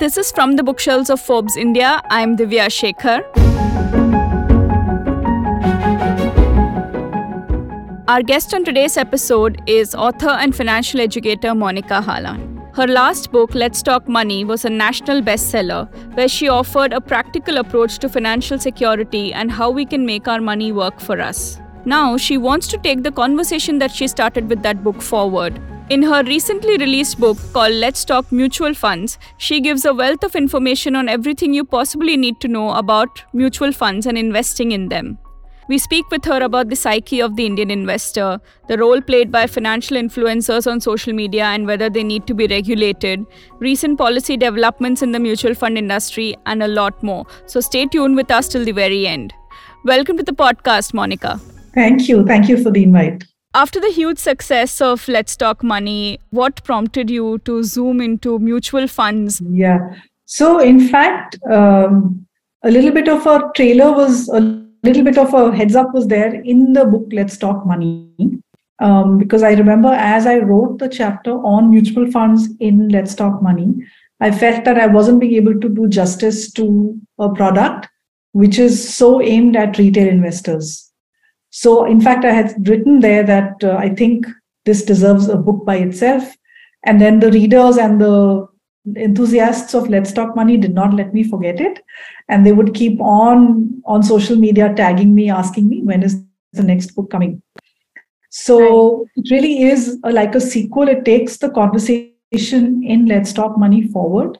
This is from the bookshelves of Forbes India. I'm Divya Shekhar. Our guest on today's episode is author and financial educator Monika Halan. Her last book, Let's Talk Money, was a national bestseller where she offered a practical approach to financial security and how we can make our money work for us. Now, she wants to take the conversation that she started with that book forward. In her recently released book called Let's Talk Mutual Funds, she gives a wealth of information on everything you possibly need to know about mutual funds and investing in them. We speak with her about the psyche of the Indian investor, the role played by financial influencers on social media and whether they need to be regulated, recent policy developments in the mutual fund industry, and a lot more. So stay tuned with us till the very end. Welcome to the podcast, Monika. Thank you. Thank you for the invite. After the huge success of Let's Talk Money, what prompted you to zoom into mutual funds? Yeah. So, in fact, um, a little bit of a trailer was a little bit of a heads up was there in the book Let's Talk Money. Um, because I remember as I wrote the chapter on mutual funds in Let's Talk Money, I felt that I wasn't being able to do justice to a product which is so aimed at retail investors. So, in fact, I had written there that uh, I think this deserves a book by itself. And then the readers and the enthusiasts of Let's Talk Money did not let me forget it. And they would keep on on social media tagging me, asking me, when is the next book coming? So it really is a, like a sequel. It takes the conversation in Let's Talk Money forward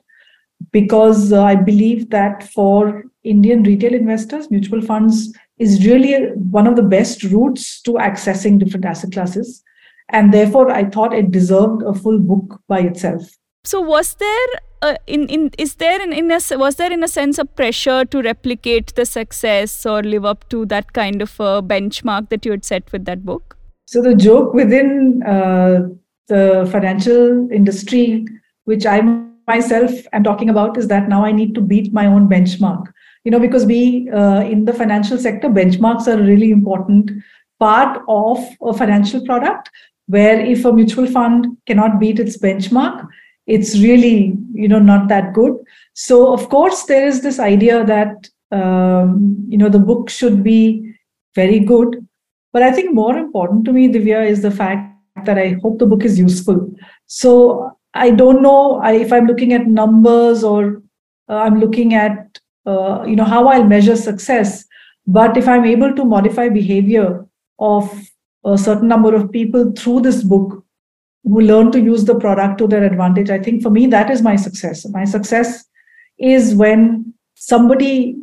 because uh, I believe that for Indian retail investors, mutual funds is really one of the best routes to accessing different asset classes. And therefore, I thought it deserved a full book by itself. So was there uh, in in is there in, in a was there in a sense a pressure to replicate the success or live up to that kind of a benchmark that you had set with that book? So the joke within uh, the financial industry, which I myself am talking about, is that now I need to beat my own benchmark. You know, because we uh, in the financial sector, benchmarks are a really important part of a financial product. Where if a mutual fund cannot beat its benchmark, it's really you know not that good so of course there is this idea that um, you know the book should be very good but i think more important to me divya is the fact that i hope the book is useful so i don't know I, if i'm looking at numbers or uh, i'm looking at uh, you know how i'll measure success but if i'm able to modify behavior of a certain number of people through this book who learn to use the product to their advantage. I think for me, that is my success. My success is when somebody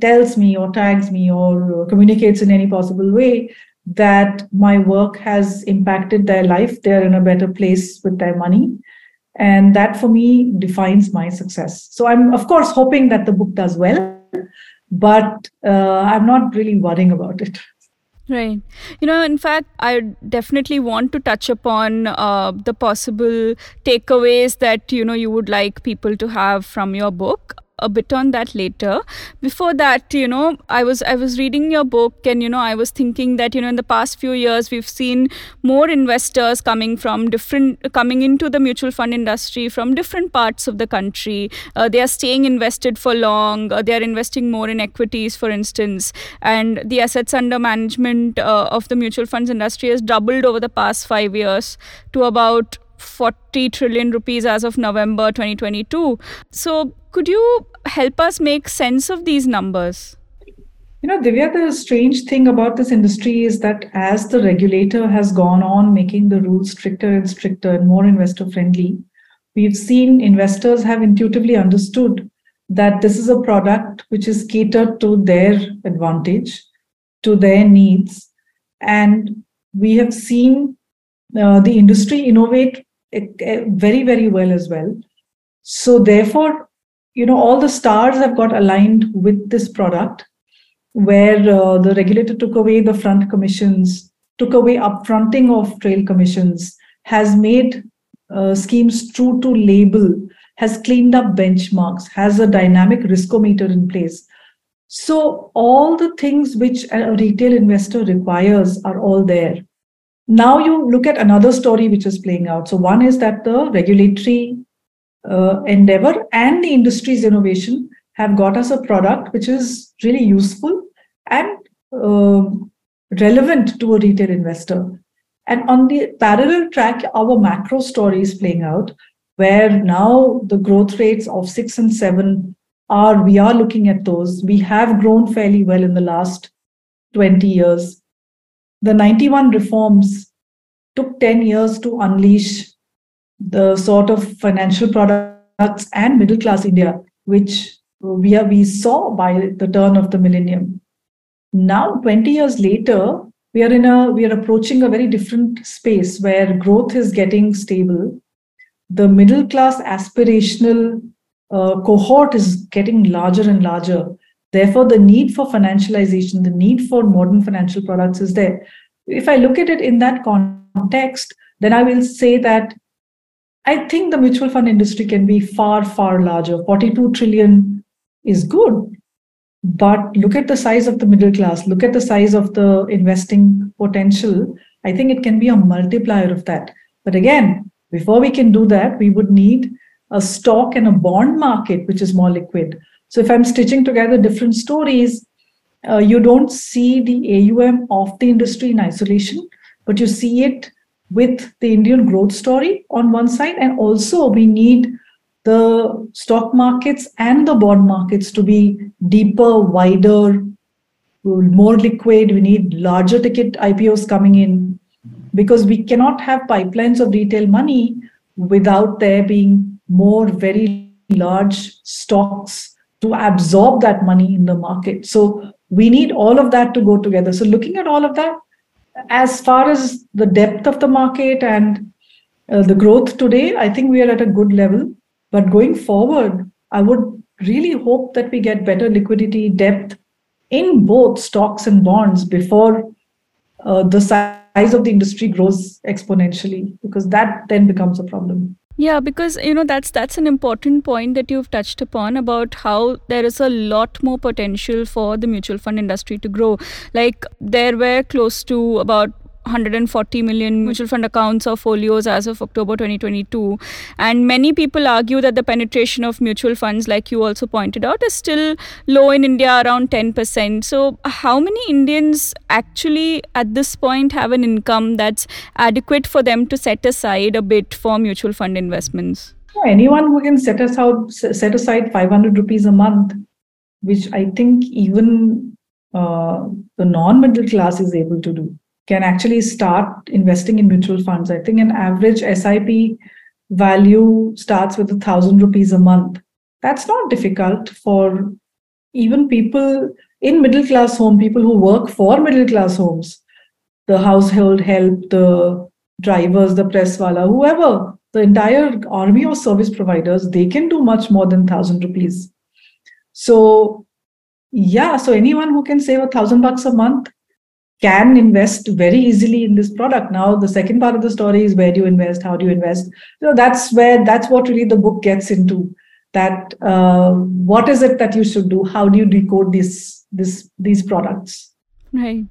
tells me or tags me or communicates in any possible way that my work has impacted their life, they're in a better place with their money. And that for me defines my success. So I'm, of course, hoping that the book does well, but uh, I'm not really worrying about it. Right. You know, in fact, I definitely want to touch upon uh, the possible takeaways that, you know, you would like people to have from your book a bit on that later. Before that you know i was i was reading your book and you know i was thinking that you know in the past few years we've seen more investors coming from different coming into the mutual fund industry from different parts of the country. Uh, they are staying invested for long. Uh, they are investing more in equities for instance. And the assets under management uh, of the mutual funds industry has doubled over the past 5 years to about 40 trillion rupees as of November 2022. So, could you help us make sense of these numbers? You know, Divya, the strange thing about this industry is that as the regulator has gone on making the rules stricter and stricter and more investor friendly, we've seen investors have intuitively understood that this is a product which is catered to their advantage, to their needs. And we have seen uh, the industry innovate very, very well as well. So, therefore, you know, all the stars have got aligned with this product where uh, the regulator took away the front commissions, took away upfronting of trail commissions, has made uh, schemes true to label, has cleaned up benchmarks, has a dynamic riskometer in place. So, all the things which a retail investor requires are all there. Now you look at another story which is playing out. So one is that the regulatory uh, endeavor and the industry's innovation have got us a product which is really useful and uh, relevant to a retail investor. And on the parallel track, our macro story is playing out, where now the growth rates of six and seven are, we are looking at those. We have grown fairly well in the last 20 years. The 91 reforms took 10 years to unleash the sort of financial products and middle class India, which we, are, we saw by the turn of the millennium. Now, 20 years later, we are in a we are approaching a very different space where growth is getting stable. The middle class aspirational uh, cohort is getting larger and larger. Therefore, the need for financialization, the need for modern financial products is there. If I look at it in that context, then I will say that I think the mutual fund industry can be far, far larger. 42 trillion is good. But look at the size of the middle class, look at the size of the investing potential. I think it can be a multiplier of that. But again, before we can do that, we would need a stock and a bond market which is more liquid. So if I'm stitching together different stories, uh, you don't see the AUM of the industry in isolation, but you see it with the Indian growth story on one side. And also, we need the stock markets and the bond markets to be deeper, wider, more liquid. We need larger ticket IPOs coming in because we cannot have pipelines of retail money without there being more very large stocks to absorb that money in the market. So we need all of that to go together. So looking at all of that, as far as the depth of the market and uh, the growth today, I think we are at a good level. But going forward, I would really hope that we get better liquidity depth in both stocks and bonds before uh, the size of the industry grows exponentially, because that then becomes a problem. Yeah, because you know that's that's an important point that you've touched upon about how there is a lot more potential for the mutual fund industry to grow. Like there were close to about 140 million mutual fund accounts or folios as of October 2022. And many people argue that the penetration of mutual funds, like you also pointed out, is still low in India, around 10%. So, how many Indians actually at this point have an income that's adequate for them to set aside a bit for mutual fund investments? Anyone who can set aside set aside 500 rupees a month, which I think even uh, the non-middle class is able to do can actually start investing in mutual funds. I think an average SIP value starts with a thousand rupees a month. That's not difficult for even people in middle class home, people who work for middle class homes, the household help, the drivers, the press wala, whoever, the entire army of service providers, they can do much more than thousand rupees. So yeah, so anyone who can save a thousand bucks a month can invest very easily in this product. Now, the second part of the story is where do you invest? How do you invest? So that's where that's what really the book gets into. That uh, what is it that you should do? How do you decode these this these products? Right.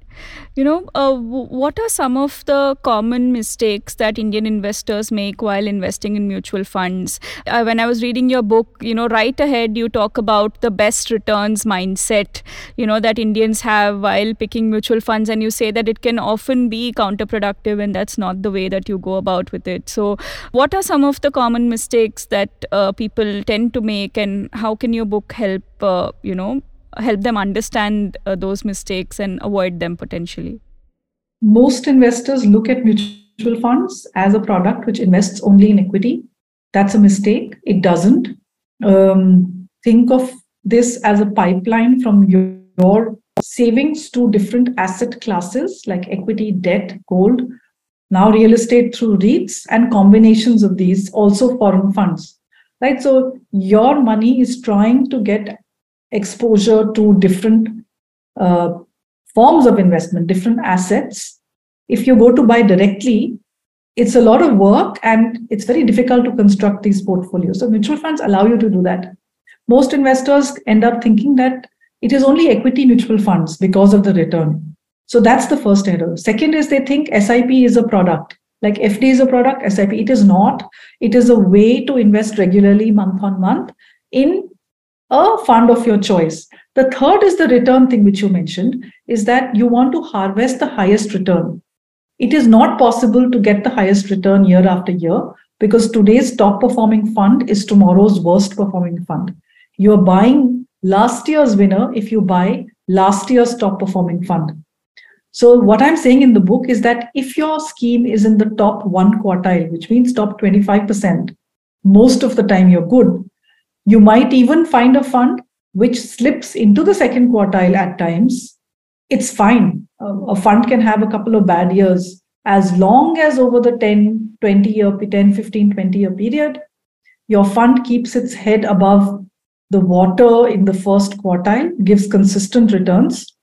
You know, uh, what are some of the common mistakes that Indian investors make while investing in mutual funds? Uh, when I was reading your book, you know, right ahead, you talk about the best returns mindset, you know, that Indians have while picking mutual funds, and you say that it can often be counterproductive, and that's not the way that you go about with it. So, what are some of the common mistakes that uh, people tend to make, and how can your book help, uh, you know, help them understand uh, those mistakes and avoid them potentially? Most investors look at mutual funds as a product which invests only in equity. That's a mistake. It doesn't. Um, think of this as a pipeline from your, your savings to different asset classes like equity, debt, gold, now real estate through REITs, and combinations of these, also foreign funds. Right. So your money is trying to get exposure to different uh, forms of investment, different assets. If you go to buy directly, it's a lot of work and it's very difficult to construct these portfolios. So mutual funds allow you to do that. Most investors end up thinking that it is only equity mutual funds because of the return. So that's the first error. Second is they think SIP is a product like FD is a product, SIP. It is not. It is a way to invest regularly month on month in a fund of your choice. The third is the return thing, which you mentioned, is that you want to harvest the highest return. It is not possible to get the highest return year after year because today's top performing fund is tomorrow's worst performing fund. You're buying last year's winner if you buy last year's top performing fund. So, what I'm saying in the book is that if your scheme is in the top one quartile, which means top 25%, most of the time you're good. You might even find a fund which slips into the second quartile at times. It's fine. A fund can have a couple of bad years as long as over the 10, 20 year, 10, 15, 20 year period, your fund keeps its head above the water in the first quartile, gives consistent returns,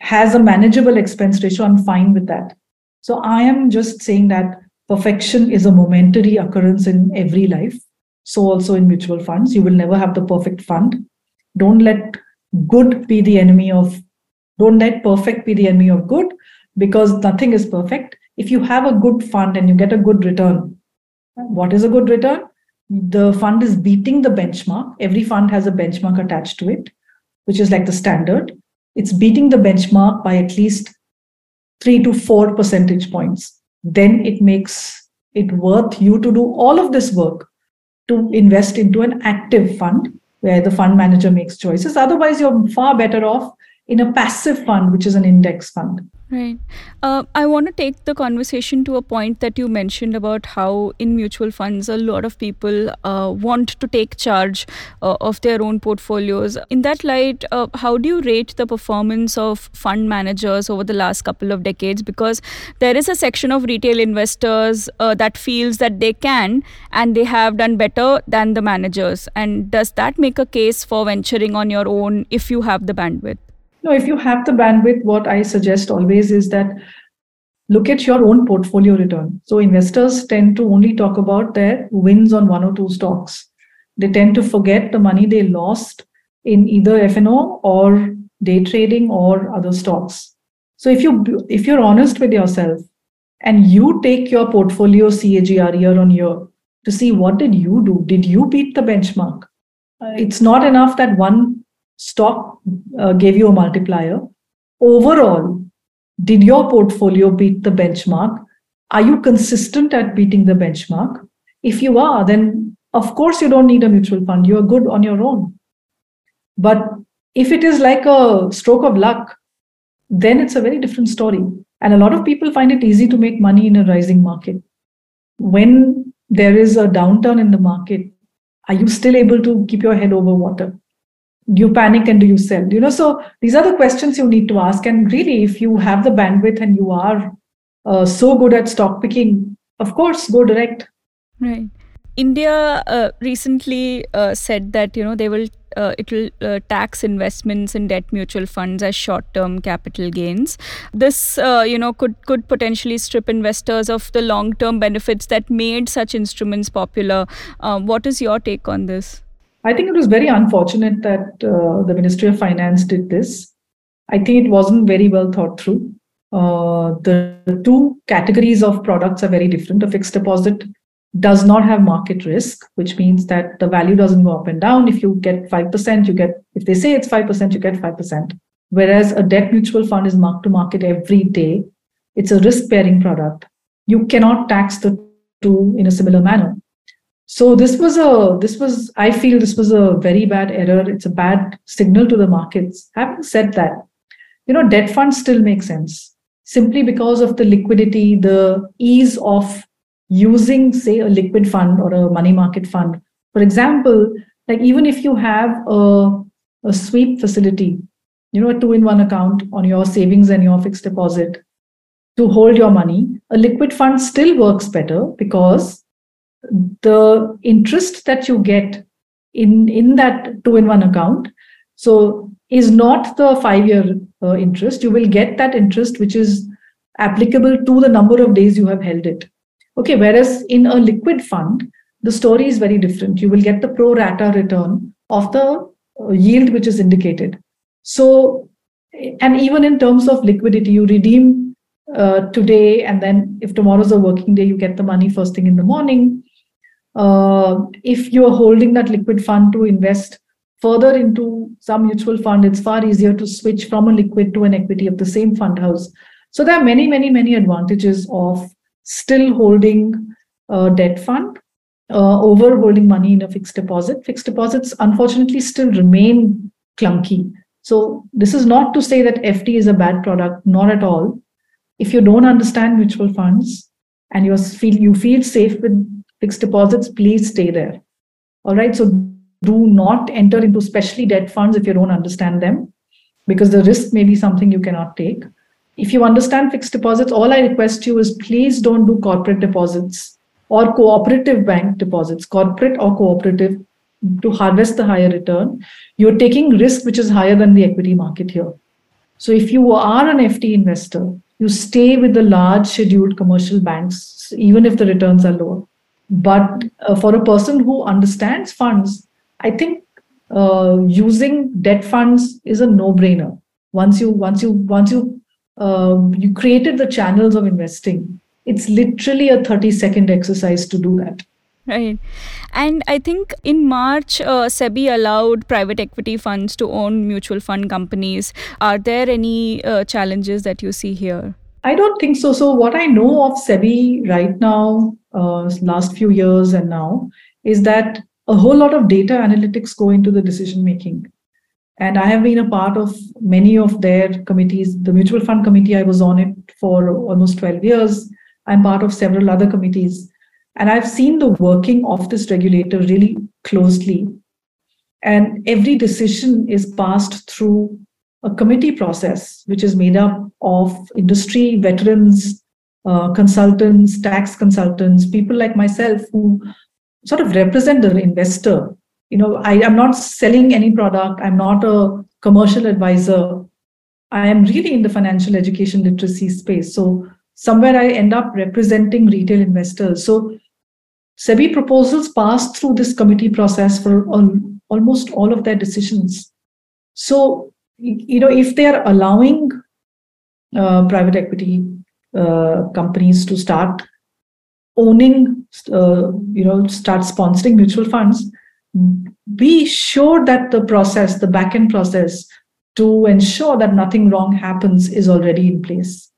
has a manageable expense ratio, I'm fine with that. So I am just saying that perfection is a momentary occurrence in every life. So also in mutual funds, you will never have the perfect fund. Don't let good be the enemy of, don't let perfect be the enemy of good because nothing is perfect. If you have a good fund and you get a good return, what is a good return? The fund is beating the benchmark. Every fund has a benchmark attached to it, which is like the standard. It's beating the benchmark by at least three to four percentage points. Then it makes it worth you to do all of this work to invest into an active fund where the fund manager makes choices. Otherwise, you're far better off in a passive fund, which is an index fund. Right. Uh, I want to take the conversation to a point that you mentioned about how in mutual funds, a lot of people uh, want to take charge uh, of their own portfolios. In that light, uh, how do you rate the performance of fund managers over the last couple of decades? Because there is a section of retail investors uh, that feels that they can and they have done better than the managers. And does that make a case for venturing on your own if you have the bandwidth? No, if you have the bandwidth, what I suggest always is that look at your own portfolio return. So investors tend to only talk about their wins on one or two stocks. They tend to forget the money they lost in either F&O or day trading or other stocks. So if you if you're honest with yourself and you take your portfolio CAGR year on year to see what did you do? Did you beat the benchmark? It's not enough that one stock uh, gave you a multiplier. Overall, did your portfolio beat the benchmark? Are you consistent at beating the benchmark? If you are, then of course you don't need a mutual fund. You are good on your own. But if it is like a stroke of luck, then it's a very different story. And a lot of people find it easy to make money in a rising market. When there is a downturn in the market, are you still able to keep your head over water? Do you panic and do you sell you know so these are the questions you need to ask and really if you have the bandwidth and you are uh, so good at stock picking of course go direct right india uh, recently uh, said that you know they will uh, it will uh, tax investments in debt mutual funds as short-term capital gains. This, uh, you know, could could potentially strip investors of the long-term benefits that made such instruments popular. What is your take on this? I think it was very unfortunate that uh, the Ministry of Finance did this. I think it wasn't very well thought through. Uh, the, two categories of products are very different. A fixed deposit does not have market risk, which means that the value doesn't go up and down. If you get 5%, you get, if they say it's 5%, you get 5%. Whereas a debt mutual fund is marked to market every day. It's a risk bearing product. You cannot tax the two in a similar manner. So this was a this was I feel this was a very bad error. It's a bad signal to the markets. Having said that, you know, debt funds still make sense simply because of the liquidity, the ease of using, say, a liquid fund or a money market fund. For example, like even if you have a, a sweep facility, you know, a two-in-one account on your savings and your fixed deposit to hold your money, a liquid fund still works better because the interest that you get in in that two in one account so is not the five year uh, interest. You will get that interest which is applicable to the number of days you have held it. Okay whereas in a liquid fund the story is very different. You will get the pro rata return of the uh, yield which is indicated. So and even in terms of liquidity you redeem uh, today, and then if tomorrow's a working day, you get the money first thing in the morning. Uh, if you're holding that liquid fund to invest further into some mutual fund, it's far easier to switch from a liquid to an equity of the same fund house. So there are many, many, many advantages of still holding a debt fund uh, over holding money in a fixed deposit. Fixed deposits, unfortunately, still remain clunky. So this is not to say that FD is a bad product, not at all. If you don't understand mutual funds and you feel you feel safe with fixed deposits, please stay there. All right. So do not enter into specially debt funds if you don't understand them, because the risk may be something you cannot take. If you understand fixed deposits, all I request you is please don't do corporate deposits or cooperative bank deposits, corporate or cooperative, to harvest the higher return. You're taking risk which is higher than the equity market here. So if you are an FD investor, you stay with the large scheduled commercial banks, even if the returns are lower. But uh, for a person who understands funds, I think uh, using debt funds is a no-brainer. Once you once you once you uh, you created the channels of investing, it's literally a 30 second exercise to do that. Right. And i think in march uh, sebi allowed private equity funds to own mutual fund companies. Are there any uh, challenges that you see here i don't think so so what i know of sebi right now uh, last few years and now is that a whole lot of data analytics go into the decision making and i have been a part of many of their committees the mutual fund committee i was on it for almost 12 years I'm part of several other committees. And I've seen the working of this regulator really closely. And every decision is passed through a committee process, which is made up of industry veterans, uh, consultants, tax consultants, people like myself who sort of represent the investor. You know, I am not selling any product, I'm not a commercial advisor. I am really in the financial education literacy space. So somewhere I end up representing retail investors. So SEBI proposals pass through this committee process for all, almost all of their decisions. So, you know, if they are allowing uh, private equity uh, companies to start owning, uh, you know, start sponsoring mutual funds, be sure that the process, the back end process to ensure that nothing wrong happens is already in place.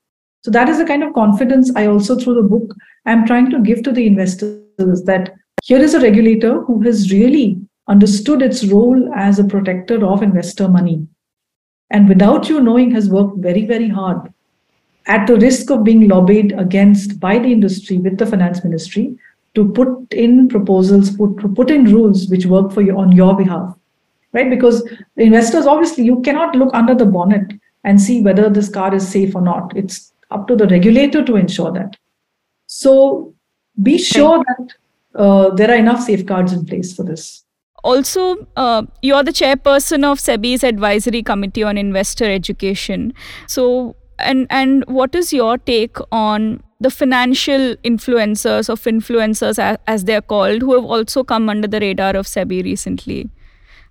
So that is the kind of confidence I also, through the book, I'm trying to give to the investors that here is a regulator who has really understood its role as a protector of investor money. And without you knowing, has worked very, very hard at the risk of being lobbied against by the industry with the finance ministry to put in proposals, put, put in rules which work for you on your behalf. Right? Because investors, obviously, you cannot look under the bonnet and see whether this car is safe or not. It's up to the regulator to ensure that. So be sure that uh, there are enough safeguards in place for this. Also, uh, you're the chairperson of SEBI's advisory committee on investor education. So, and and what is your take on the financial influencers of influencers as, as they're called who have also come under the radar of SEBI recently?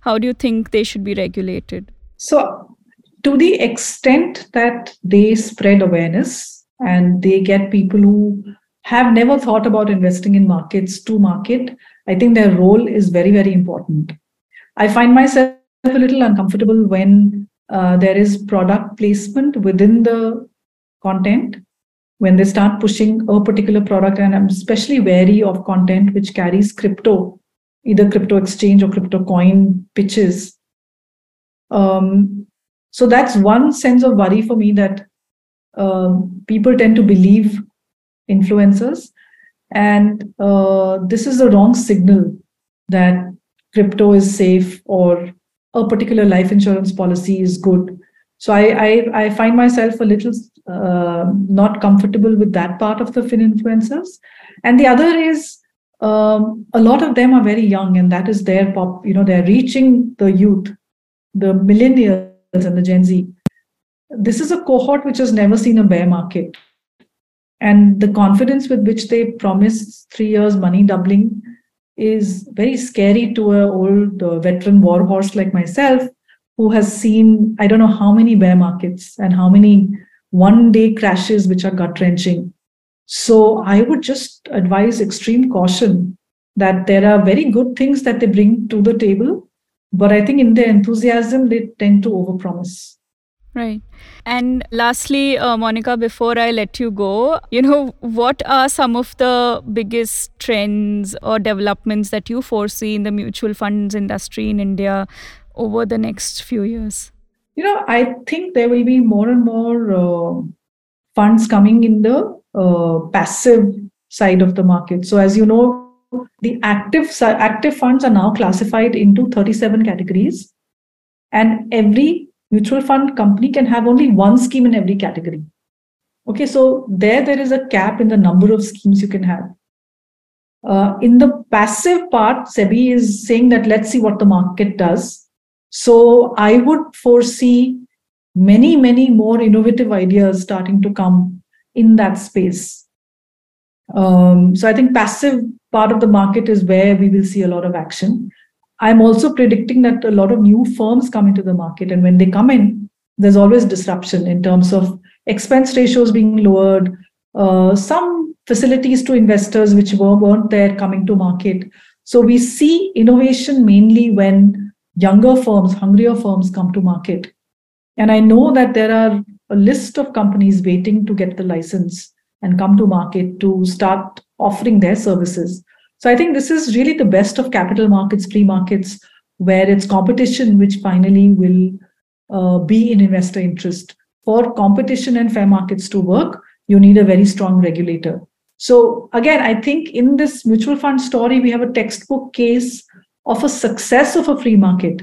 How do you think they should be regulated? So to the extent that they spread awareness and they get people who have never thought about investing in markets to market, I think their role is very, very important. I find myself a little uncomfortable when uh, there is product placement within the content when they start pushing a particular product and i'm especially wary of content which carries crypto either crypto exchange or crypto coin pitches um, so that's one sense of worry for me that uh, people tend to believe influencers. And uh, this is the wrong signal that crypto is safe or a particular life insurance policy is good. So I, I, I find myself a little uh, not comfortable with that part of the fin influencers. And the other is um, a lot of them are very young, and that is their pop. You know, they're reaching the youth, the millennials and the Gen Z. This is a cohort which has never seen a bear market. And the confidence with which they promise three years money doubling is very scary to an old uh, veteran war horse like myself, who has seen, I don't know how many bear markets and how many one day crashes which are gut wrenching. So I would just advise extreme caution that there are very good things that they bring to the table, but I think in their enthusiasm, they tend to overpromise. Right. And lastly, uh, Monika, before I let you go, you know, what are some of the biggest trends or developments that you foresee in the mutual funds industry in India over the next few years? You know, I think there will be more and more uh, funds coming in the uh, passive side of the market. So, as you know, the active active funds are now classified into 37 categories, and every mutual fund company can have only one scheme in every category. Okay, so there there is a cap in the number of schemes you can have. Uh, in the passive part, SEBI is saying that let's see what the market does. So I would foresee many, many more innovative ideas starting to come in that space. Um, so I think passive part of the market is where we will see a lot of action. I'm also predicting that a lot of new firms come into the market. And when they come in, there's always disruption in terms of expense ratios being lowered, uh, some facilities to investors which were, weren't there coming to market. So we see innovation mainly when younger firms, hungrier firms come to market. And I know that there are a list of companies waiting to get the license and come to market to start offering their services. So I think this is really the best of capital markets, free markets, where it's competition which finally will uh, be in investor interest. For competition and fair markets to work, you need a very strong regulator. So again, I think in this mutual fund story, we have a textbook case of a success of a free market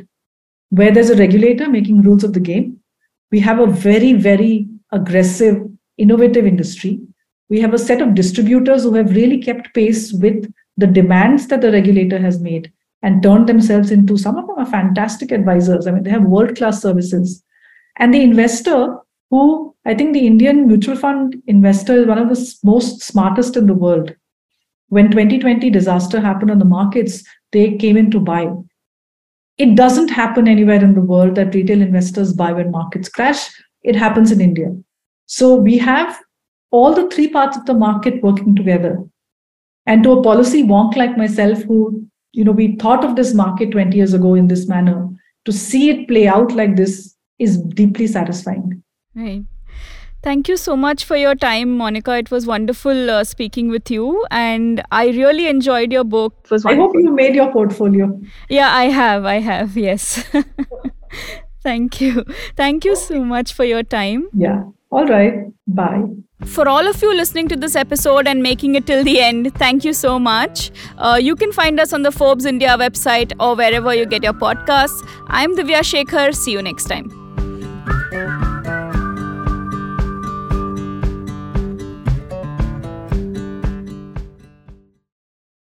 where there's a regulator making rules of the game. We have a very, very aggressive, innovative industry. We have a set of distributors who have really kept pace with the demands that the regulator has made and turned themselves into some of them are fantastic advisors. I mean, they have world class services. And the investor, who I think the Indian mutual fund investor is one of the most smartest in the world. When 2020 disaster happened on the markets, they came in to buy. It doesn't happen anywhere in the world that retail investors buy when markets crash. It happens in India. So we have all the three parts of the market working together and to a policy wonk like myself who you know we thought of this market 20 years ago in this manner to see it play out like this is deeply satisfying right Thank you so much for your time, Monika. It was wonderful uh, speaking with you, and I really enjoyed your book. I hope you made your portfolio. Yeah, I have. I have. Yes. Thank you. Thank you so much for your time. Yeah. All right. Bye. For all of you listening to this episode and making it till the end, thank you so much. Uh, you can find us on the Forbes India website or wherever you get your podcasts. I'm Divya Shekhar. See you next time.